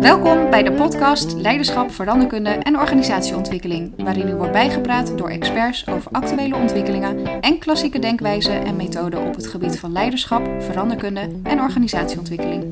Welkom bij de podcast Leiderschap, Veranderkunde en Organisatieontwikkeling, waarin u wordt bijgepraat door experts over actuele ontwikkelingen en klassieke denkwijzen en methoden op het gebied van leiderschap, veranderkunde en organisatieontwikkeling.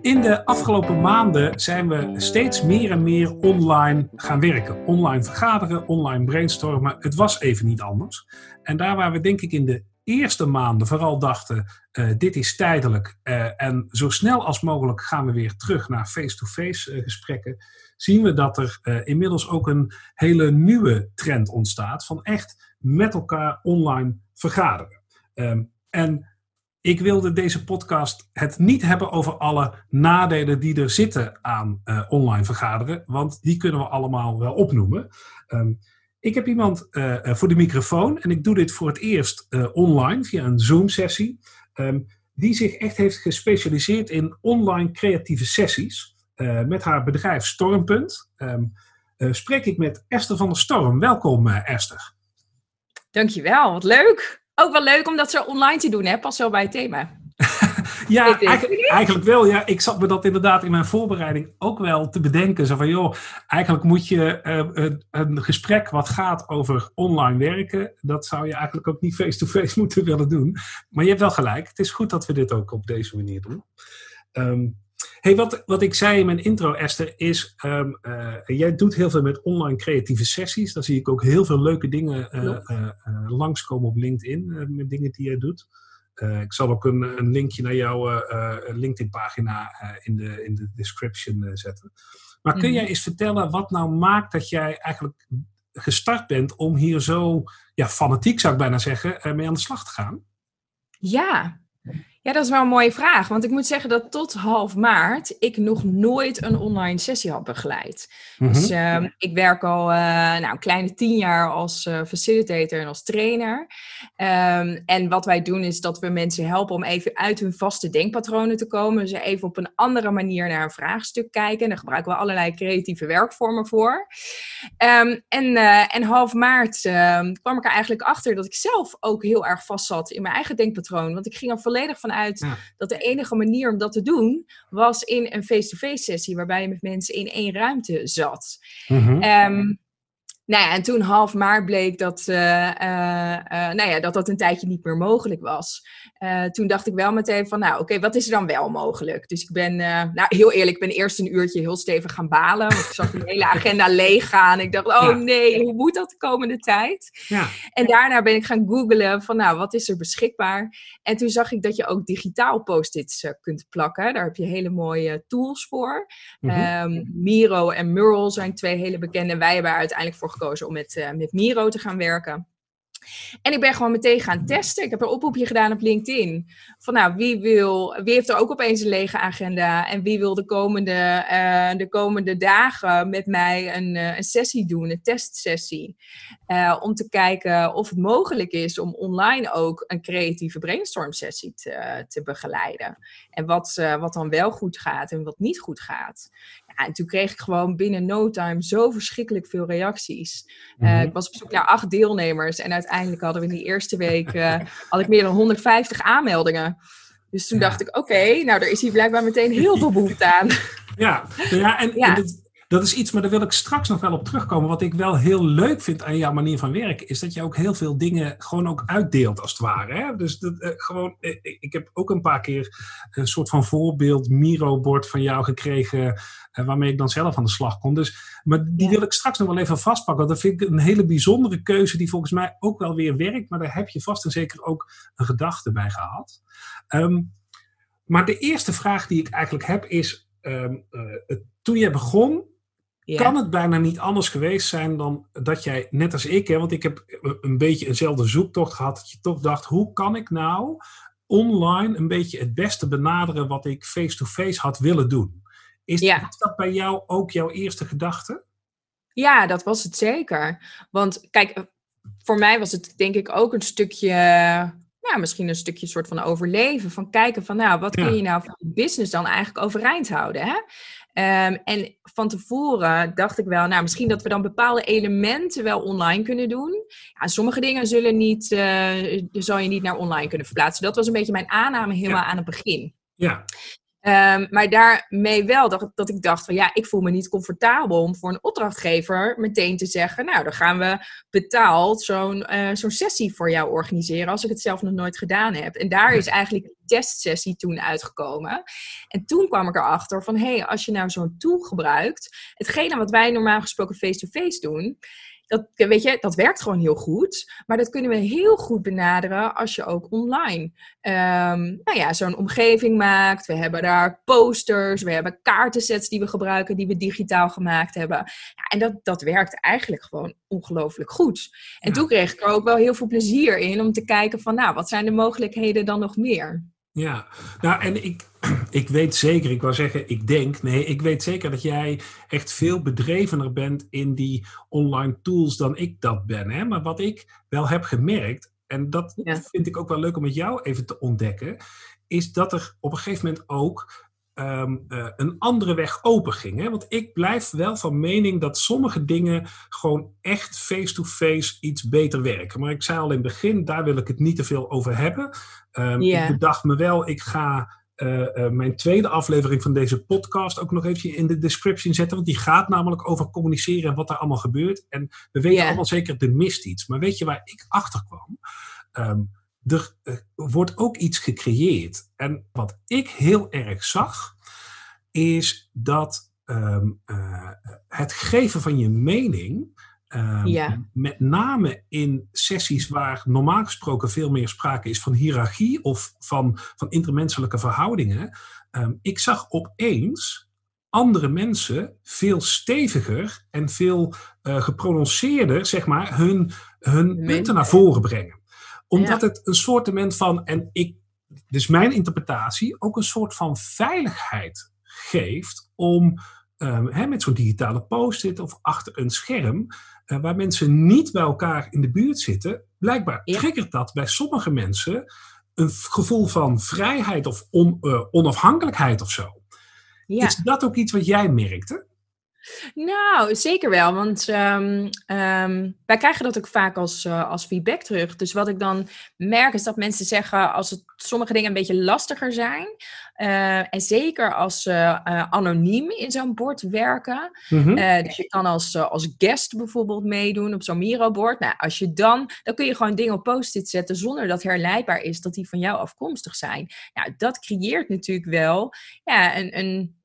In de afgelopen maanden zijn we steeds meer en meer online gaan werken. Online vergaderen, online brainstormen. Het was even niet anders. En daar waar we denk ik in de eerste maanden vooral dachten, uh, dit is tijdelijk uh, en zo snel als mogelijk gaan we weer terug naar face-to-face -face, uh, gesprekken, zien we dat er inmiddels ook een hele nieuwe trend ontstaat van echt met elkaar online vergaderen. Um, en ik wilde deze podcast het niet hebben over alle nadelen die er zitten aan online vergaderen, want die kunnen we allemaal wel opnoemen. Um, ik heb iemand uh, voor de microfoon en ik doe dit voor het eerst uh, online via een Zoom-sessie, um, die zich echt heeft gespecialiseerd in online creatieve sessies. Met haar bedrijf Stormpunt um, spreek ik met Esther van der Storm. Welkom Esther. Dankjewel, wat leuk. Ook wel leuk om dat zo online te doen, hè? pas zo bij het thema. Ja, eigenlijk, eigenlijk, wel. Ja, ik zat me dat inderdaad in mijn voorbereiding ook wel te bedenken. Zo van, joh, eigenlijk moet je uh, een, een, gesprek wat gaat over online werken, dat zou je eigenlijk ook niet face-to-face -face moeten willen doen. Maar je hebt wel gelijk. Het is goed dat we dit ook op deze manier doen. Um, hey, wat, wat ik zei in mijn intro, Esther, is: um, uh, jij doet heel veel met online creatieve sessies. Daar zie ik ook heel veel leuke dingen uh, uh, langskomen op LinkedIn met dingen die jij doet. Uh, ik zal ook een, een linkje naar jouw uh, LinkedIn-pagina uh, in, de, in de description zetten. Maar kun mm. jij eens vertellen wat nou maakt dat jij eigenlijk gestart bent om hier zo ja, fanatiek, zou ik bijna zeggen, mee aan de slag te gaan? Ja, ja, dat is wel een mooie vraag. Want ik moet zeggen dat tot half maart ik nog nooit een online sessie had begeleid. Mm -hmm. Dus uh, ik werk al uh, nou, een kleine tien jaar als uh, facilitator en als trainer. Um, en wat wij doen is dat we mensen helpen om even uit hun vaste denkpatronen te komen. Dus even op een andere manier naar een vraagstuk kijken. En daar gebruiken we allerlei creatieve werkvormen voor. Um, en, eh, en half maart ehm, kwam ik er eigenlijk achter dat ik zelf ook heel erg vast zat in mijn eigen denkpatroon. Want ik ging er volledig uit ja. dat de enige manier om dat te doen was in een face-to-face sessie waarbij je met mensen in één ruimte zat. Mm -hmm. um, nou ja, en toen half maart bleek dat, uh, uh, uh, nou ja, dat dat een tijdje niet meer mogelijk was. toen dacht ik wel meteen van, nou oké, okay, wat is er dan wel mogelijk? Dus ik ben, nou heel eerlijk, ik ben eerst een uurtje heel stevig gaan balen. Want ik zag die hele agenda leeg gaan. Ik dacht, oh ja. nee, hoe moet dat de komende tijd? Ja. En daarna ben ik gaan googlen van, nou, wat is er beschikbaar? En toen zag ik dat je ook digitaal post-its kunt plakken. Daar heb je hele mooie tools voor. Mm -hmm. um, Miro en Mural zijn twee hele bekende. Wij hebben uiteindelijk voor gekozen om met, uh, met Miro te gaan werken. En ik ben gewoon meteen gaan testen. Ik heb een oproepje gedaan op LinkedIn. Van nou, wie wil, wie heeft er ook opeens een lege agenda? En wie wil de komende, uh, de komende dagen met mij een, uh, een sessie doen, een testsessie? Uh, om te kijken of het mogelijk is om online ook een creatieve brainstorm sessie te, te begeleiden. En wat, wat dan wel goed gaat en wat niet goed gaat. Ja, en toen kreeg ik gewoon binnen no time zo verschrikkelijk veel reacties. Mm -hmm. ik was op zoek naar acht deelnemers en uiteindelijk hadden we in die eerste week had ik meer dan 150 aanmeldingen. Dus toen dacht ik, oké, okay, nou, er is hier blijkbaar meteen heel veel behoefte aan. Ja, ja en, ja. en dat, dat, is iets, maar daar wil ik straks nog wel op terugkomen. Wat ik wel heel leuk vind aan jouw manier van werken, is dat je ook heel veel dingen gewoon ook uitdeelt, als het ware. Hè? Dus dat, uh, gewoon, uh, ik heb ook een paar keer een soort van voorbeeld Miro-bord van jou gekregen, waarmee ik dan zelf aan de slag kom. Dus, maar die ja. wil ik straks nog wel even vastpakken. Dat vind ik een hele bijzondere keuze, die volgens mij ook wel weer werkt, maar daar heb je vast en zeker ook een gedachte bij gehad. Um, maar de eerste vraag die ik eigenlijk heb is, um, toen je begon, ja. kan het bijna niet anders geweest zijn dan dat jij, net als ik, hè, want ik heb een beetje eenzelfde zoektocht gehad, dat je toch dacht, hoe kan ik nou online een beetje het beste benaderen wat ik face-to-face -face had willen doen? Is, ja. is dat bij jou ook jouw eerste gedachte? Ja, dat was het zeker. Want kijk, voor mij was het denk ik ook een stukje ja, misschien een stukje soort van overleven. Van kijken van, nou, wat kun je nou van je business dan eigenlijk overeind houden? Hè? Ehm, en van tevoren dacht ik wel, nou, misschien dat we dan bepaalde elementen wel online kunnen doen. Ja, sommige dingen zullen niet, uh, zal je niet naar online kunnen verplaatsen. Dat was een beetje mijn aanname helemaal aan het begin. Ja. Um, maar daarmee wel dat, dat ik dacht van ja, ik voel me niet comfortabel om voor een opdrachtgever meteen te zeggen, nou dan gaan we betaald zo'n uh, zo'n sessie voor jou organiseren als ik het zelf nog nooit gedaan heb. En daar is eigenlijk een testsessie toen uitgekomen. En toen kwam ik erachter van hé, hey, als je nou zo'n tool gebruikt, hetgene wat wij normaal gesproken face-to-face -face doen, dat, weet je, dat werkt gewoon heel goed. Maar dat kunnen we heel goed benaderen als je ook online um, nou ja, zo'n omgeving maakt. We hebben daar posters, we hebben kaartensets die we gebruiken, die we digitaal gemaakt hebben. Ja, en dat, dat werkt eigenlijk gewoon ongelooflijk goed. En toen kreeg ik er ook wel heel veel plezier in om te kijken van, nou, wat zijn de mogelijkheden dan nog meer? Ja, nou en ik, ik weet zeker, ik wou zeggen, ik denk, nee, ik weet zeker dat jij echt veel bedrevener bent in die online tools dan ik dat ben. Hè? Maar wat ik wel heb gemerkt, en dat vind ik ook wel leuk om met jou even te ontdekken, is dat er op een gegeven moment ook Ehm, eh, een andere weg open ging. Hè? Want ik blijf wel van mening dat sommige dingen gewoon echt face-to-face iets beter werken. Maar ik zei al in het begin, daar wil ik het niet te veel over hebben. Um, Ik bedacht me wel, ik ga uh, uh, mijn tweede aflevering van deze podcast ook nog even in de description zetten. Want die gaat namelijk over communiceren en wat daar allemaal gebeurt. En we weten allemaal zeker, er mist iets. Maar weet je waar ik achter kwam? Um, er uh, wordt ook iets gecreëerd. En wat ik heel erg zag, is dat um, uh, het geven van je mening, um, ja. met name in sessies waar normaal gesproken veel meer sprake is van hiërarchie of van, van intermenselijke verhoudingen, um, ik zag opeens andere mensen veel steviger en veel uh, geprononceerder, zeg maar, hun, hun punten naar voren brengen omdat ja. het een soort van, en ik, dus mijn interpretatie, ook een soort van veiligheid geeft om um, hè, met zo'n digitale post-it of achter een scherm, uh, waar mensen niet bij elkaar in de buurt zitten, blijkbaar ja. triggert dat bij sommige mensen een gevoel van vrijheid of on, uh, onafhankelijkheid of zo. Ja. Is dat ook iets wat jij merkte? Nou, zeker wel. Want um, um, wij krijgen dat ook vaak als, uh, als feedback terug. Dus wat ik dan merk is dat mensen zeggen als het sommige dingen een beetje lastiger zijn. Uh, en zeker als ze uh, anoniem in zo'n bord werken. Mm-hmm. dus je kan als, als guest bijvoorbeeld meedoen op zo'n Miro-bord. Nou, als je dan, dan kun je gewoon dingen op post-it zetten zonder dat herleidbaar is dat die van jou afkomstig zijn. Nou, dat creëert natuurlijk wel ja, een, een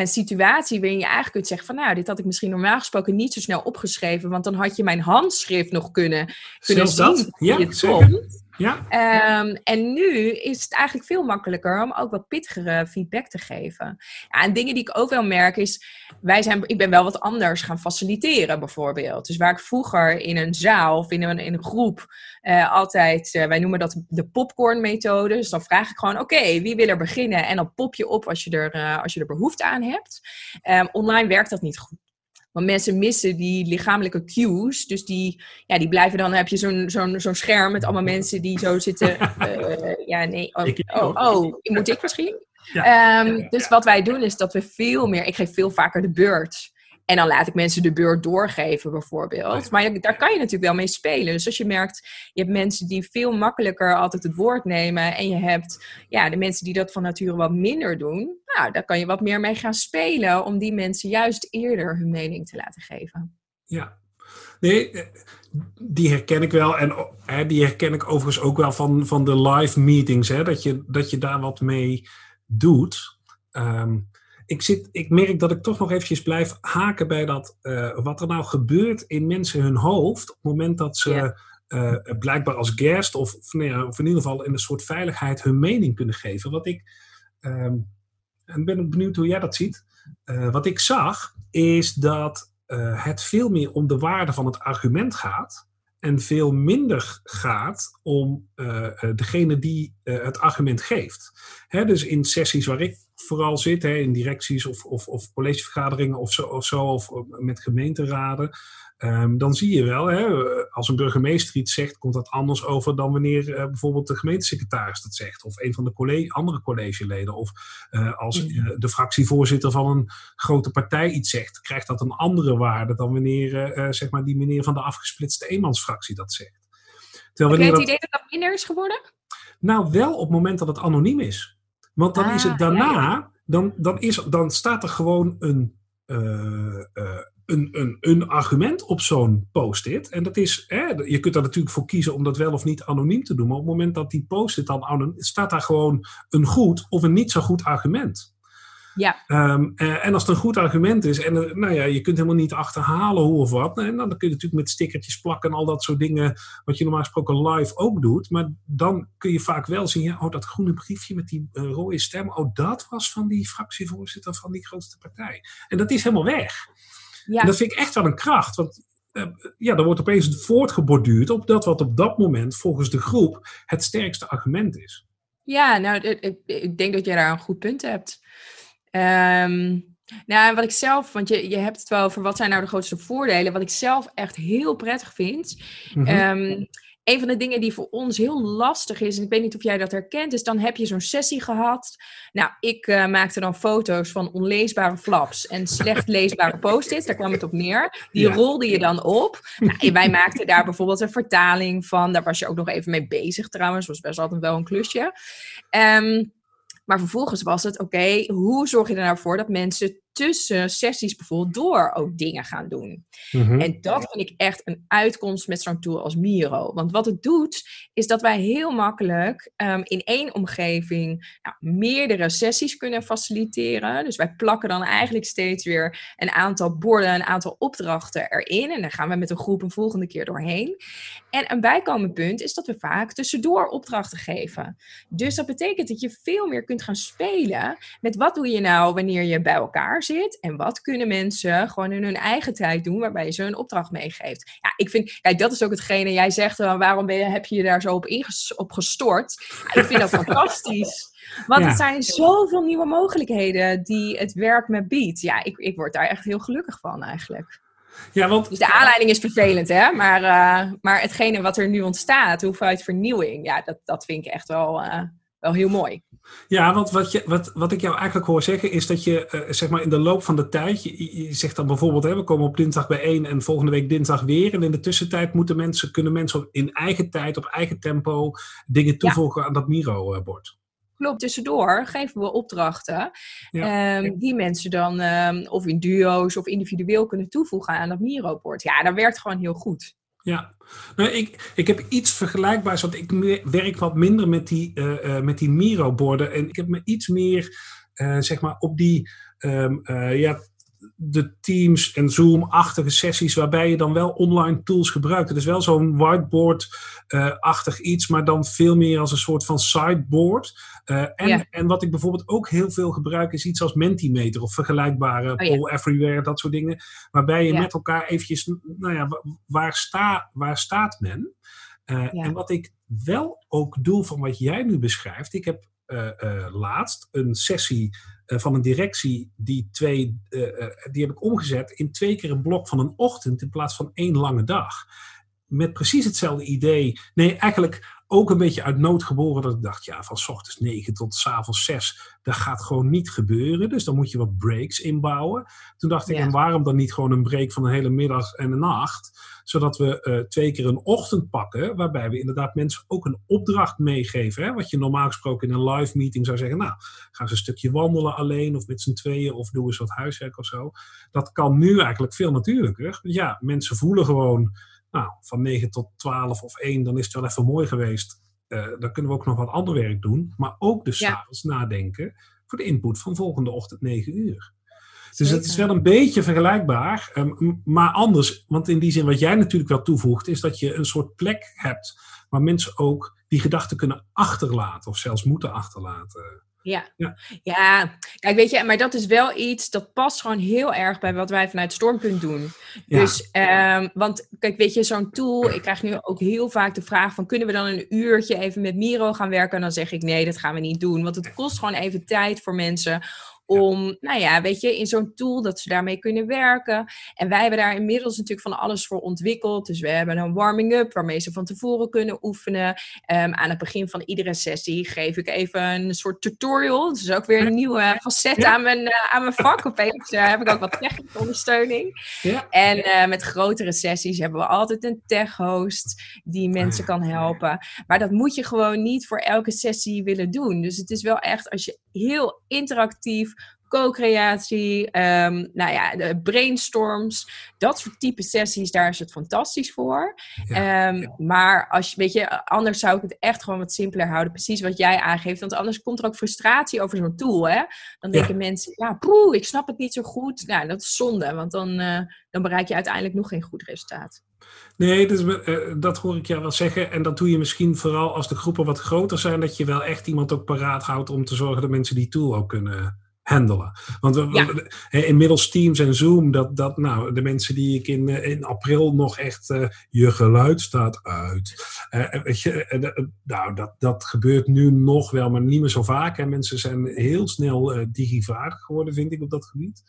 een situatie waarin je eigenlijk kunt zeggen van nou, dit had ik misschien normaal gesproken niet zo snel opgeschreven, want dan had je mijn handschrift nog kunnen, kunnen zien. Dat? Ja, zeker. Ja. Um, en nu is het eigenlijk veel makkelijker om ook wat pittigere feedback te geven. Ja, en dingen die ik ook wel merk is, wij zijn, ik ben wel wat anders gaan faciliteren bijvoorbeeld. Dus waar ik vroeger in een zaal of in een, in een groep uh, altijd, uh, wij noemen dat de popcorn methode. Dus dan vraag ik gewoon, oké, wie wil er beginnen? En dan pop je op als je er, uh, als je er behoefte aan hebt. Um, online werkt dat niet goed. Want mensen missen die lichamelijke cues. Dus die, ja, die blijven dan, heb je zo'n zo'n zo'n scherm met allemaal mensen die zo zitten. Uh, ja, nee. Oh, oh, oh, moet ik misschien? Ja. Um, dus wat wij doen is dat we veel meer, ik geef veel vaker de beurt. En dan laat ik mensen de beurt doorgeven, bijvoorbeeld. Maar daar kan je natuurlijk wel mee spelen. Dus als je merkt, je hebt mensen die veel makkelijker altijd het woord nemen. En je hebt ja, de mensen die dat van nature wat minder doen. Nou, daar kan je wat meer mee gaan spelen. Om die mensen juist eerder hun mening te laten geven. Ja, Nee, eh, die herken ik wel. En hè, die herken ik overigens ook wel van, van de live meetings. Hè, dat, je, dat je daar wat mee doet. Um, ik, zit, ik merk dat ik toch nog eventjes blijf haken bij dat, uh, wat er nou gebeurt in mensen hun hoofd op het moment dat ze ja. uh, blijkbaar als guest of, of, nee, of, in ieder geval in een soort veiligheid hun mening kunnen geven. Wat ik, um, en ben benieuwd hoe jij dat ziet, uh, wat ik zag is dat het veel meer om de waarde van het argument gaat en veel minder gaat om uh, degene die het argument geeft. Hè, dus in sessies waar ik vooral zit, hè, in directies of, of, of collegevergaderingen of zo, of, zo, of met gemeenteraden, Ehm, dan zie je wel, hè, als een burgemeester iets zegt, komt dat anders over dan wanneer uh, bijvoorbeeld de gemeentesecretaris dat zegt. Of een van de college, andere collegeleden. Of uh, als uh, de fractievoorzitter van een grote partij iets zegt, krijgt dat een andere waarde dan wanneer zeg maar die meneer van de afgesplitste eenmansfractie dat zegt. Terwijl Heb het idee dat dat minder is geworden? Nou, wel op het moment dat het anoniem is. Want dan is het ah, daarna, Dan, dan, is, dan staat er gewoon een, een, een, een argument op zo'n post-it. En dat is, hè, je kunt daar natuurlijk voor kiezen om dat wel of niet anoniem te doen. Maar op het moment dat die post-it dan anoniem staat daar gewoon een goed of een niet zo goed argument. Ja. Um, en als het een goed argument is, en uh, nou ja, je kunt helemaal niet achterhalen hoe of wat, en dan kun je natuurlijk met stickertjes plakken en al dat soort dingen, wat je normaal gesproken live ook doet. Maar dan kun je vaak wel zien, ja, oh, dat groene briefje met die uh, rode stem, oh, dat was van die fractievoorzitter van die grootste partij. En dat is helemaal weg. Ja. En dat vind ik echt wel een kracht. Want ja, er wordt opeens voortgeborduurd op dat wat op dat moment volgens de groep het sterkste argument is. Ja, nou, ik, ik denk dat jij daar een goed punt hebt. Um, nou, wat ik zelf, want je, je hebt het wel over wat zijn nou de grootste voordelen. Wat ik zelf echt heel prettig vind. Mm een van de dingen die voor ons heel lastig is, en ik weet niet of jij dat herkent, is dan heb je zo'n sessie gehad. Nou, ik uh, maakte dan foto's van onleesbare flaps en slecht leesbare post-its, daar kwam het op neer. Die rolde je dan op. Nou, wij maakten daar bijvoorbeeld een vertaling van, daar was je ook nog even mee bezig trouwens, was best altijd wel een klusje. Um, maar vervolgens was het, oké, hoe zorg je er nou voor dat mensen tussen sessies bijvoorbeeld door ook dingen gaan doen. Mhm. En dat vind ik echt een uitkomst met zo'n tool als Miro. Want wat het doet, is dat wij heel makkelijk um, in één omgeving nou, meerdere sessies kunnen faciliteren. Dus wij plakken dan eigenlijk steeds weer een aantal borden, een aantal opdrachten erin. En dan gaan we met een groep een volgende keer doorheen. En een bijkomend punt is dat we vaak tussendoor opdrachten geven. Dus dat betekent dat je veel meer kunt gaan spelen met wat doe je nou wanneer je bij elkaar zit en wat kunnen mensen gewoon in hun eigen tijd doen waarbij je ze een opdracht meegeeft. Ja, ik vind, kijk, dat is ook hetgene, jij zegt, uh, waarom ben je, heb je je daar zo op, inges, op gestort? ik vind dat fantastisch. Want ja. er zijn zoveel nieuwe mogelijkheden die het werk me biedt. Ja, ik, ik word daar echt heel gelukkig van eigenlijk. Ja, want... Dus de aanleiding is vervelend, hè? Maar, uh, maar hetgene wat er nu ontstaat, hoeveelheid vernieuwing, ja, dat, dat vind ik echt wel, uh, wel heel mooi. Ja, want wat, je, wat, wat ik jou eigenlijk hoor zeggen is dat je uh, zeg maar in de loop van de tijd, je, je zegt dan bijvoorbeeld, hè, we komen op dinsdag bijeen en volgende week dinsdag weer. En in de tussentijd moeten mensen, kunnen mensen in eigen tijd, op eigen tempo dingen toevoegen aan dat Miro-bord. Klopt, tussendoor geven we opdrachten ja. um, die mensen dan um, of in duo's of individueel kunnen toevoegen aan dat Miro-bord. Ja, dat werkt gewoon heel goed. Ja, nou, ik, ik heb iets vergelijkbaars, want ik werk wat minder met die, uh, uh, met die Miro-borden. En ik heb me iets meer, uh, zeg maar, op die, um, ja, de Teams en Zoom-achtige sessies, waarbij je dan wel online tools gebruikt. Het is wel zo'n whiteboard-achtig iets, maar dan veel meer als een soort van sideboard. Uh, en, en wat ik bijvoorbeeld ook heel veel gebruik, is iets als Mentimeter of vergelijkbare oh, Poll Everywhere, dat soort dingen. Waarbij je met elkaar eventjes, nou ja, waar, sta, waar staat men? Uh, En wat ik wel ook doe van wat jij nu beschrijft, ik heb laatst een sessie van een directie, die, twee, die heb ik omgezet in twee keer een blok van een ochtend in plaats van één lange dag. Met precies hetzelfde idee. Nee, eigenlijk ook een beetje uit nood geboren dat ik dacht, ja, van s ochtends 9 tot s avonds 6, dat gaat gewoon niet gebeuren. Dus dan moet je wat breaks inbouwen. Toen dacht ik, en waarom dan niet gewoon een break van een hele middag en een nacht? Zodat we uh, twee keer een ochtend pakken, waarbij we inderdaad mensen ook een opdracht meegeven. Hè? Wat je normaal gesproken in een live meeting zou zeggen, nou, ga eens een stukje wandelen alleen of met z'n tweeën of doe eens wat huiswerk of zo. Dat kan nu eigenlijk veel natuurlijker. Ja, mensen voelen gewoon nou, van 9 tot 12 of 1, dan is het wel even mooi geweest. Uh, dan kunnen we ook nog wat ander werk doen. Maar ook dus ja. s'avonds nadenken voor de input van volgende ochtend 9 uur. Dus het is wel een beetje vergelijkbaar, um, maar anders. Want in die zin, wat jij natuurlijk wel toevoegt, is dat je een soort plek hebt waar mensen ook die gedachten kunnen achterlaten of zelfs moeten achterlaten. Ja. ja. ja, kijk, weet je, maar dat is wel iets dat past gewoon heel erg bij wat wij vanuit Stormpunt doen. Dus, um, want kijk, weet je, zo'n tool, ik krijg nu ook heel vaak de vraag van, kunnen we dan een uurtje even met Miro gaan werken? En dan zeg ik, nee, dat gaan we niet doen, want het kost gewoon even tijd voor mensen om, nou ja, weet je, in zo'n tool dat ze daarmee kunnen werken. En wij hebben daar inmiddels natuurlijk van alles voor ontwikkeld. Dus we hebben een warming-up waarmee ze van tevoren kunnen oefenen. Um, aan het begin van iedere sessie geef ik even een soort tutorial. Dus ook weer een nieuwe facet aan, mijn, uh, aan mijn vak. Opeens uh, heb ik ook wat technische ondersteuning. Ja. En uh, met grotere sessies hebben we altijd een tech-host die mensen kan helpen. Maar dat moet je gewoon niet voor elke sessie willen doen. Dus het is wel echt als je heel interactief co-creatie, um, nou ja, de brainstorms, dat soort type sessies, daar is het fantastisch voor. Ehm, maar als je, weet je, anders zou ik het echt gewoon wat simpeler houden. Precies wat jij aangeeft, want anders komt er ook frustratie over zo'n tool, hè? Dan denken mensen, ja, poeh, ik snap het niet zo goed. Nou, dat is zonde, want dan, uh, dan bereik je uiteindelijk nog geen goed resultaat. Nee, dus, uh, dat hoor ik jou wel zeggen. En dat doe je misschien vooral als de groepen wat groter zijn, dat je wel echt iemand ook paraat houdt om te zorgen dat mensen die tool ook kunnen handelen. Want we, inmiddels Teams en Zoom, dat, dat, nou, de mensen die ik in, eh, in april nog echt, uh, je geluid staat uit. Uh, weet je, nou, dat, dat gebeurt nu nog wel, maar niet meer zo vaak. Hè. Mensen zijn heel snel digivaardig geworden, vind ik, op dat gebied.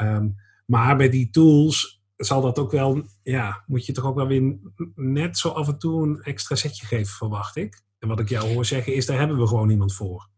Um, maar bij die tools zal dat ook wel, ja, moet je toch ook wel weer net zo af en toe een extra setje geven, verwacht ik. En wat ik jou hoor zeggen is, daar hebben we gewoon iemand voor.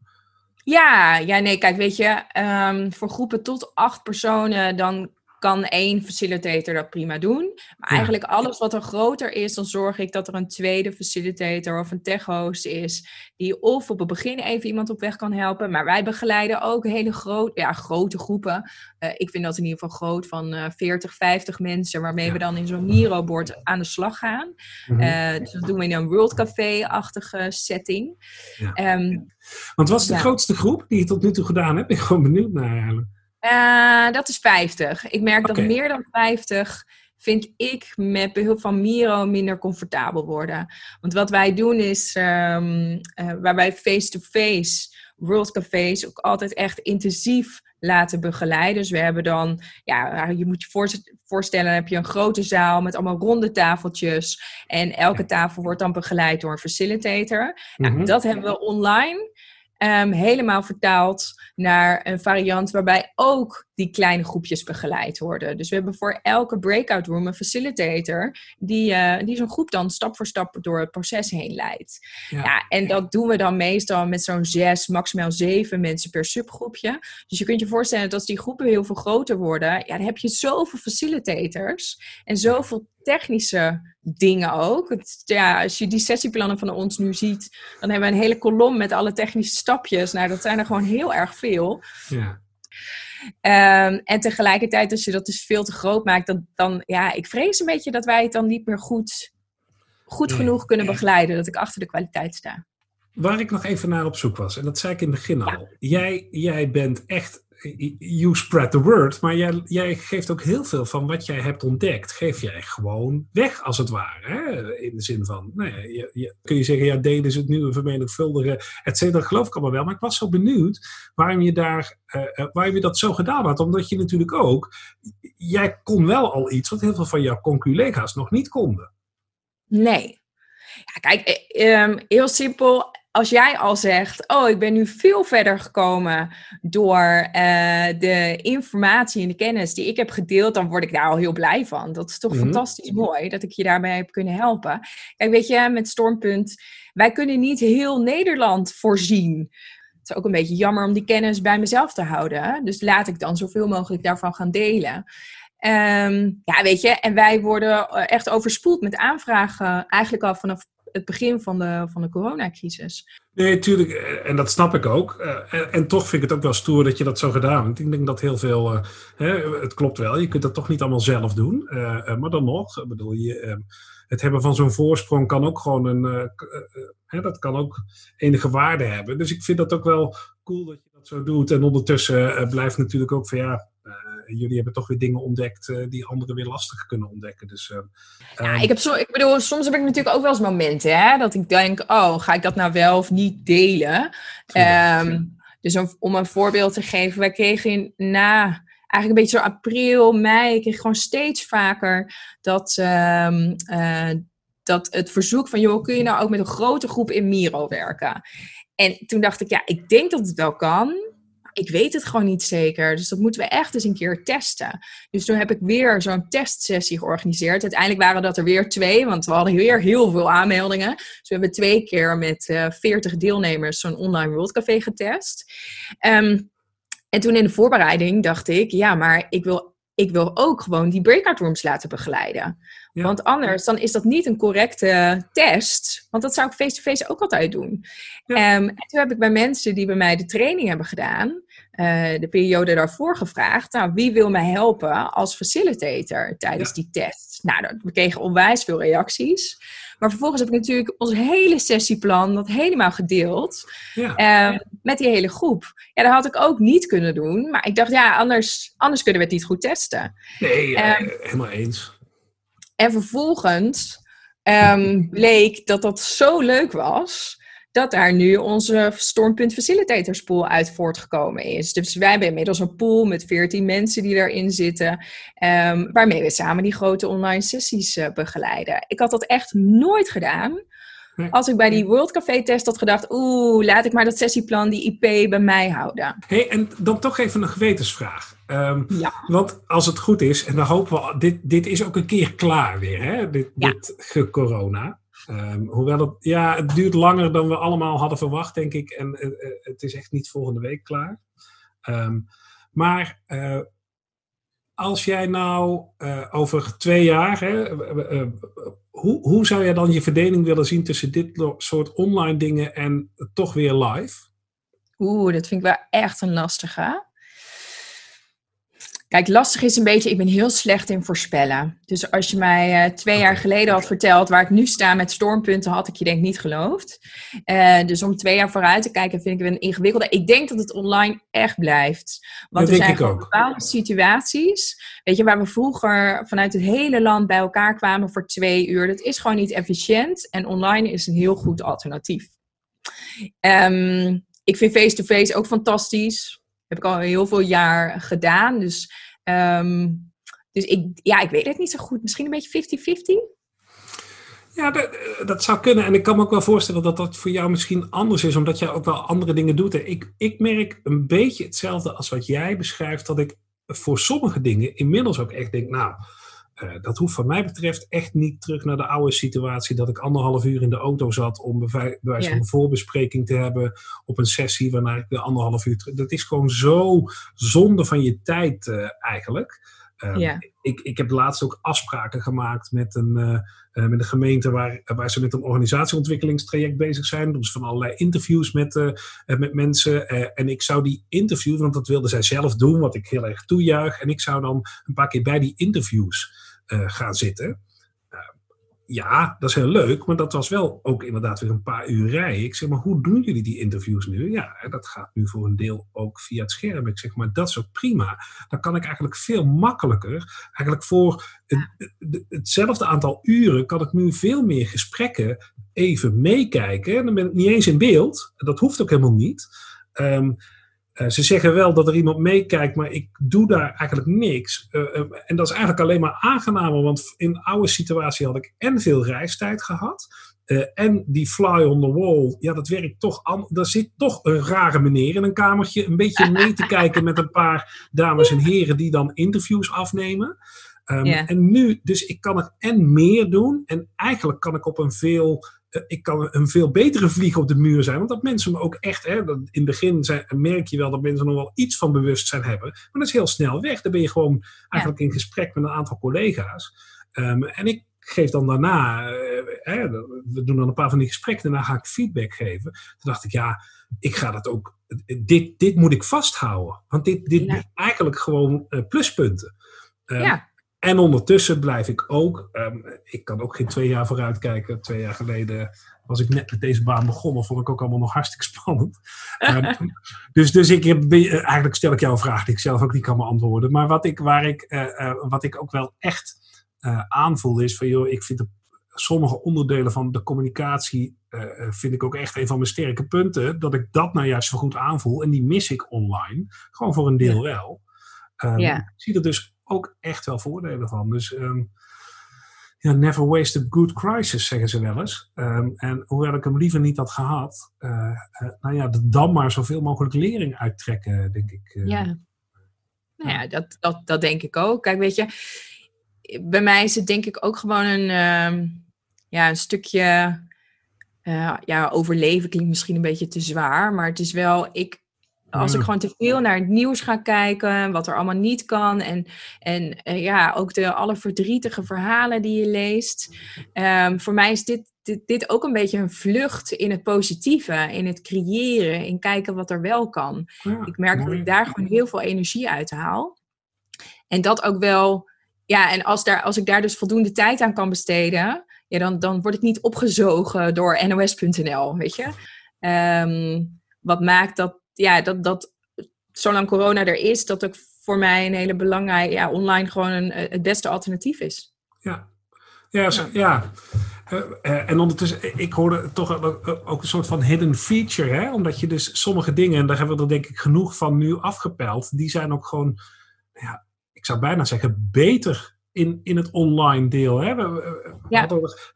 Ja, ja, nee, kijk, weet je, um, voor groepen tot acht personen, dan kan één facilitator dat prima doen. Maar eigenlijk alles wat er groter is, dan zorg ik dat er een tweede facilitator of een tech-host is, die of op het begin even iemand op weg kan helpen. Maar wij begeleiden ook hele grote, ja, grote groepen. Uh, ik vind dat in ieder geval groot, van uh, 40, 50 mensen, waarmee ja. we dan in zo'n Miro-board aan de slag gaan. Mm -hmm. uh, dus dat doen we in een World Café-achtige setting. Ja. Um, Want wat is de grootste groep die je tot nu toe gedaan hebt? Ik ben gewoon benieuwd naar eigenlijk. Uh, dat is 50. Ik merk okay. dat meer dan 50 vind ik met behulp van Miro minder comfortabel worden. Want wat wij doen is, um, uh, waar wij face-to-face World Cafés ook altijd echt intensief laten begeleiden. Dus we hebben dan, ja, je moet je voorstellen, heb je een grote zaal met allemaal ronde tafeltjes. En elke tafel wordt dan begeleid door een facilitator. Mm -hmm. nou, dat hebben we online. Um, helemaal vertaald naar een variant waarbij ook die kleine groepjes begeleid worden. Dus we hebben voor elke breakout room een facilitator die, uh, die zo'n groep dan stap voor stap door het proces heen leidt. Ja. ja en dat doen we dan meestal met zo'n zes, maximaal zeven mensen per subgroepje. Dus je kunt je voorstellen dat als die groepen heel veel groter worden, ja, dan heb je zoveel facilitators en zoveel technische dingen ook. Het, ja, als je die sessieplannen van ons nu ziet, dan hebben we een hele kolom met alle technische stapjes. Nou, dat zijn er gewoon heel erg veel. Ja. Um, en tegelijkertijd, als je dat dus veel te groot maakt, dan, dan ja, ik vrees een beetje dat wij het dan niet meer goed, goed nee, genoeg kunnen nee. begeleiden. Dat ik achter de kwaliteit sta. Waar ik nog even naar op zoek was, en dat zei ik in het begin al. Jij, jij bent echt you spread the word, maar jij, jij, geeft ook heel veel van wat jij hebt ontdekt, geef jij gewoon weg, als het ware. Hè? In de zin van, nou ja, je, kun je zeggen, ja, delen is het nieuwe vermenigvuldigen, et cetera. Geloof ik allemaal wel. Maar ik was zo benieuwd waarom je, daar, uh, waarom je dat zo gedaan had. Omdat je natuurlijk ook, jij kon wel al iets wat heel veel van jouw conculega's nog niet konden. Nee. Ja, kijk, um, heel simpel als jij al zegt, oh, ik ben nu veel verder gekomen door uh, de informatie en de kennis die ik heb gedeeld, dan word ik daar al heel blij van. Dat is toch mm-hmm. fantastisch mooi dat ik je daarbij heb kunnen helpen. Kijk, weet je, met Stormpunt, wij kunnen niet heel Nederland voorzien. Het is ook een beetje jammer om die kennis bij mezelf te houden. Dus laat ik dan zoveel mogelijk daarvan gaan delen. Um, ja, weet je, en wij worden echt overspoeld met aanvragen, eigenlijk al vanaf het begin van de, van de coronacrisis. Nee, tuurlijk. En dat snap ik ook. En, en, toch vind ik het ook wel stoer dat je dat zo gedaan hebt. Ik denk dat heel veel... Uh, hè, het klopt wel, je kunt dat toch niet allemaal zelf doen. Maar dan nog, bedoel je... Uh, het hebben van zo'n voorsprong kan ook gewoon een... dat kan ook enige waarde hebben. Dus ik vind dat ook wel cool dat je dat zo doet. En ondertussen blijft natuurlijk ook van ja jullie hebben toch weer dingen ontdekt uh, die anderen weer lastig kunnen ontdekken. Dus, uh, ja, um... ik, heb zo, ik bedoel, soms heb ik natuurlijk ook wel eens momenten hè, dat ik denk, oh, ga ik dat nou wel of niet delen? Um, Dus om, om een voorbeeld te geven, wij kregen in, na eigenlijk een beetje zo april, mei, ik kreeg gewoon steeds vaker dat, ehm, eh, dat het verzoek van, joh, kun je nou ook met een grote groep in Miro werken? En toen dacht ik, ja, ik denk dat het wel kan ik weet het gewoon niet zeker. Dus dat moeten we echt eens een keer testen. Dus toen heb ik weer zo'n testsessie georganiseerd. Uiteindelijk waren dat er weer twee, want we hadden weer heel veel aanmeldingen. Dus we hebben twee keer met uh, eh, 40 deelnemers zo'n online World Café getest. Ehm, en toen in de voorbereiding dacht ik, ja, maar ik wil ik wil ook gewoon die breakout rooms laten begeleiden. Want anders dan is dat niet een correcte test. Want dat zou ik face-to-face ook altijd doen. Ehm, en toen heb ik bij mensen die bij mij de training hebben gedaan, uh, de periode daarvoor gevraagd. Nou, wie wil mij helpen als facilitator tijdens die test? Nou, we kregen onwijs veel reacties. Maar vervolgens heb ik natuurlijk ons hele sessieplan, dat helemaal gedeeld. Ja. Ehm, met die hele groep. Ja, dat had ik ook niet kunnen doen. Maar ik dacht, ja, anders, anders kunnen we het niet goed testen. Nee, um, helemaal eens. En vervolgens um, bleek dat dat zo leuk was dat daar nu onze Stormpunt Facilitators pool uit voortgekomen is. Dus wij hebben inmiddels een pool met 14 mensen die daarin zitten, um, waarmee we samen die grote online sessies uh, begeleiden. Ik had dat echt nooit gedaan. Als ik bij die World Café test had gedacht, oeh, laat ik maar dat sessieplan, die IP bij mij houden. hey, en dan toch even een gewetensvraag. Um, ja. Want als het goed is, en dan hopen we, dit, dit is ook een keer klaar weer, hè? Dit, ja. dit corona. Um, hoewel het, ja, het duurt langer dan we allemaal hadden verwacht, denk ik. En uh, het is echt niet volgende week klaar. Um, maar uh, als jij nou over twee jaar, hè, hoe, hoe zou jij dan je verdeling willen zien tussen dit soort online dingen en toch weer live? Oeh, dat vind ik wel echt een lastige. Kijk, lastig is een beetje, ik ben heel slecht in voorspellen. Dus als je mij uh, twee jaar geleden had verteld waar ik nu sta met stormpunten, had ik je denk ik niet geloofd. Uh, dus om twee jaar vooruit te kijken vind ik een ingewikkelde. Ik denk dat het online echt blijft. Want dat er zijn bepaalde situaties, weet je, waar we vroeger vanuit het hele land bij elkaar kwamen voor twee uur. Dat is gewoon niet efficiënt en online is een heel goed alternatief. Um, ik vind face-to-face -face ook fantastisch heb ik al heel veel jaar gedaan. Dus, um, dus ik, ja, ik weet het niet zo goed. Misschien een beetje 50-50. Ja, dat, dat, zou kunnen. En ik kan me ook wel voorstellen dat dat voor jou misschien anders is, omdat jij ook wel andere dingen doet. Ik, ik merk een beetje hetzelfde als wat jij beschrijft, dat ik voor sommige dingen inmiddels ook echt denk, nou, uh, dat hoeft wat mij betreft echt niet terug naar de oude situatie dat ik anderhalf uur in de auto zat om bij wijze van een voorbespreking te hebben op een sessie waarna ik de anderhalf uur terug. Dat is gewoon zo zonde van je tijd uh, eigenlijk. Uh, ik, ik heb laatst ook afspraken gemaakt met een, uh, met een gemeente waar, waar ze met een organisatieontwikkelingstraject bezig zijn. Dus van allerlei interviews met, uh, met mensen. en ik zou die interviews, want dat wilden zij zelf doen, wat ik heel erg toejuich. En ik zou dan een paar keer bij die interviews gaan zitten. Uh, ja, dat is heel leuk, maar dat was wel ook inderdaad weer een paar uur rijden. Ik zeg maar, hoe doen jullie die interviews nu? Ja, dat gaat nu voor een deel ook via het scherm. Ik zeg maar, dat is ook prima. Dan kan ik eigenlijk veel makkelijker, eigenlijk voor het, hetzelfde aantal uren, kan ik nu veel meer gesprekken even meekijken. Dan ben ik niet eens in beeld. Dat hoeft ook helemaal niet. Um, uh, ze zeggen wel dat er iemand meekijkt, maar ik doe daar eigenlijk niks. Uh, uh, en dat is eigenlijk alleen maar aangenamer, want in de oude situatie had ik en veel reistijd gehad. en die fly on the wall, ja, dat werkt toch. Daar zit toch een rare meneer in een kamertje, een beetje mee te kijken met een paar dames en heren die dan interviews afnemen. Um, yeah. En nu, dus ik kan er en meer doen. En eigenlijk kan ik op een veel eh, ik kan een veel betere vlieg op de muur zijn. Want dat mensen me ook echt, hè, dat in het begin zijn, merk je wel dat mensen nog wel iets van bewustzijn hebben. Maar dat is heel snel weg. Dan ben je gewoon eigenlijk in gesprek met een aantal collega's. Um, en ik geef dan daarna, uh, hè, we doen dan een paar van die gesprekken, daarna ga ik feedback geven. Toen dacht ik, ja, ik ga dat ook, dit, dit moet ik vasthouden. Want dit, dit ja. eigenlijk gewoon uh, pluspunten. Um, ja. En ondertussen blijf ik ook, um, ik kan ook geen twee jaar vooruit kijken. Twee jaar geleden was ik net met deze baan begonnen, vond ik ook allemaal nog hartstikke spannend. um, dus dus ik heb, eigenlijk stel ik jou een vraag die ik zelf ook niet kan beantwoorden. Maar wat ik, waar ik, uh, uh, wat ik ook wel echt uh, aanvoel is van, joh, ik vind de, sommige onderdelen van de communicatie vind ik ook echt een van mijn sterke punten. Dat ik dat nou juist zo goed aanvoel. En die mis ik online. Gewoon voor een deel wel. Um, ja. Ik zie er dus ook echt wel voordelen van. Dus um, ja, never waste a good crisis, zeggen ze wel eens. Um, en hoewel ik hem liever niet had gehad, uh, uh, nou ja, dan maar zoveel mogelijk lering uittrekken, denk ik. Uh, ja. Nou ja, dat, dat, dat denk ik ook. Kijk, weet je, bij mij is het denk ik ook gewoon een, um, ja, een stukje ja, overleven klinkt misschien een beetje te zwaar, maar het is wel, ik, als ik gewoon te veel naar het nieuws ga kijken, wat er allemaal niet kan. En, en uh, ja, ook de alle verdrietige verhalen die je leest. Um, voor mij is dit, dit, dit, ook een beetje een vlucht in het positieve, in het creëren, in kijken wat er wel kan. Ja, ik merk mooi. dat ik daar gewoon heel veel energie uit haal. En dat ook wel, ja, en als, daar, als ik daar dus voldoende tijd aan kan besteden, ja, dan, dan word ik niet opgezogen door nos.nl, weet je. Um, wat maakt dat ja, dat, dat zolang corona er is, dat ook voor mij een hele belangrijke, ja, online gewoon een, eh, het beste alternatief is. Ja, ja, zo, ja. Uh, uh, en ondertussen, ik hoorde toch ook een soort van hidden feature, hè? omdat je dus sommige dingen, en daar hebben we er denk ik genoeg van nu afgepeld, die zijn ook gewoon, ja, ik zou bijna zeggen, beter in, in het online deel. Hè? We, we ja.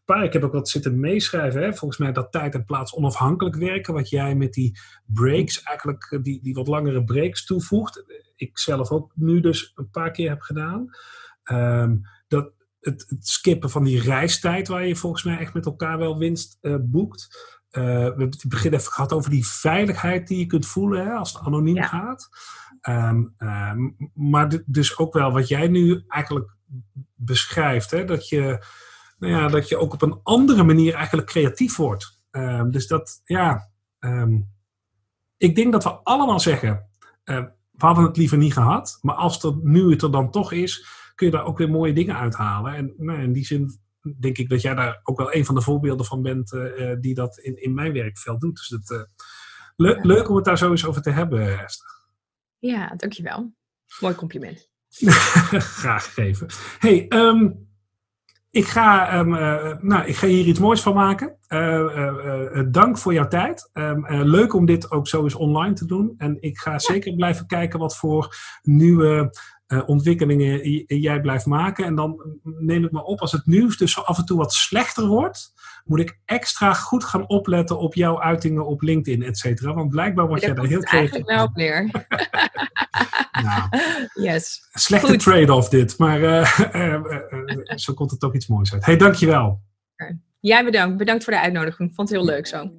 paar, ik heb ook wat zitten meeschrijven. Hè? Volgens mij dat tijd en plaats onafhankelijk werken. Wat jij met die breaks, eigenlijk eh, die, die wat langere breaks toevoegt. Ik zelf ook nu dus een paar keer heb gedaan. Um, dat, het, het, skippen van die reistijd, waar je volgens mij echt met elkaar wel winst uh, boekt. Uh, we hebben het begin even gehad over die veiligheid die je kunt voelen hè, als het anoniem ja. gaat. Um, um, maar dus ook wel wat jij nu eigenlijk beschrijft. Hè? Dat, je, nou ja, dat je ook op een andere manier eigenlijk creatief wordt. Um, dus dat, ja. Um, ik denk dat we allemaal zeggen. Uh, we hadden het liever niet gehad. Maar als er, nu het er dan toch is. kun je daar ook weer mooie dingen uithalen. En nou, in die zin denk ik dat jij daar ook wel een van de voorbeelden van bent. Uh, die dat in, in mijn werkveld doet. Dus dat, le ja. leuk om het daar zo eens over te hebben, Esther. Ja, dankjewel. Mooi compliment. Graag gegeven. Hey, um, ik, ga, um, uh, nou, ik ga hier iets moois van maken. Uh, uh, dank voor jouw tijd. Um, leuk om dit ook zo eens online te doen. En ik ga ja. zeker blijven kijken wat voor nieuwe ontwikkelingen jij blijft maken. En dan neem ik me op als het nieuws dus af en toe wat slechter wordt. Moet ik extra goed gaan opletten op jouw uitingen op LinkedIn, et cetera. Want blijkbaar word jij daar heel creatief. Eigenlijk nou op neer. nou, yes. Slechte trade-off dit, maar uh, uh, uh, zo komt er toch iets moois uit. hey, dankjewel. Jij bedankt. Bedankt voor de uitnodiging. Vond het heel leuk zo.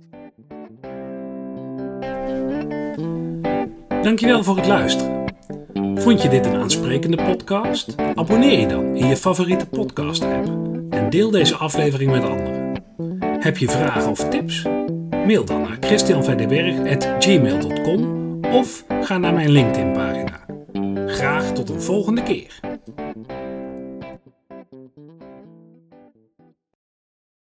Dankjewel voor het luisteren. Vond je dit een aansprekende podcast? Abonneer je dan in je favoriete podcast-app en deel deze aflevering met anderen. Heb je vragen of tips? Mail dan naar christianverdeberg.gmail.com of ga naar mijn LinkedIn-pagina. Graag tot een volgende keer.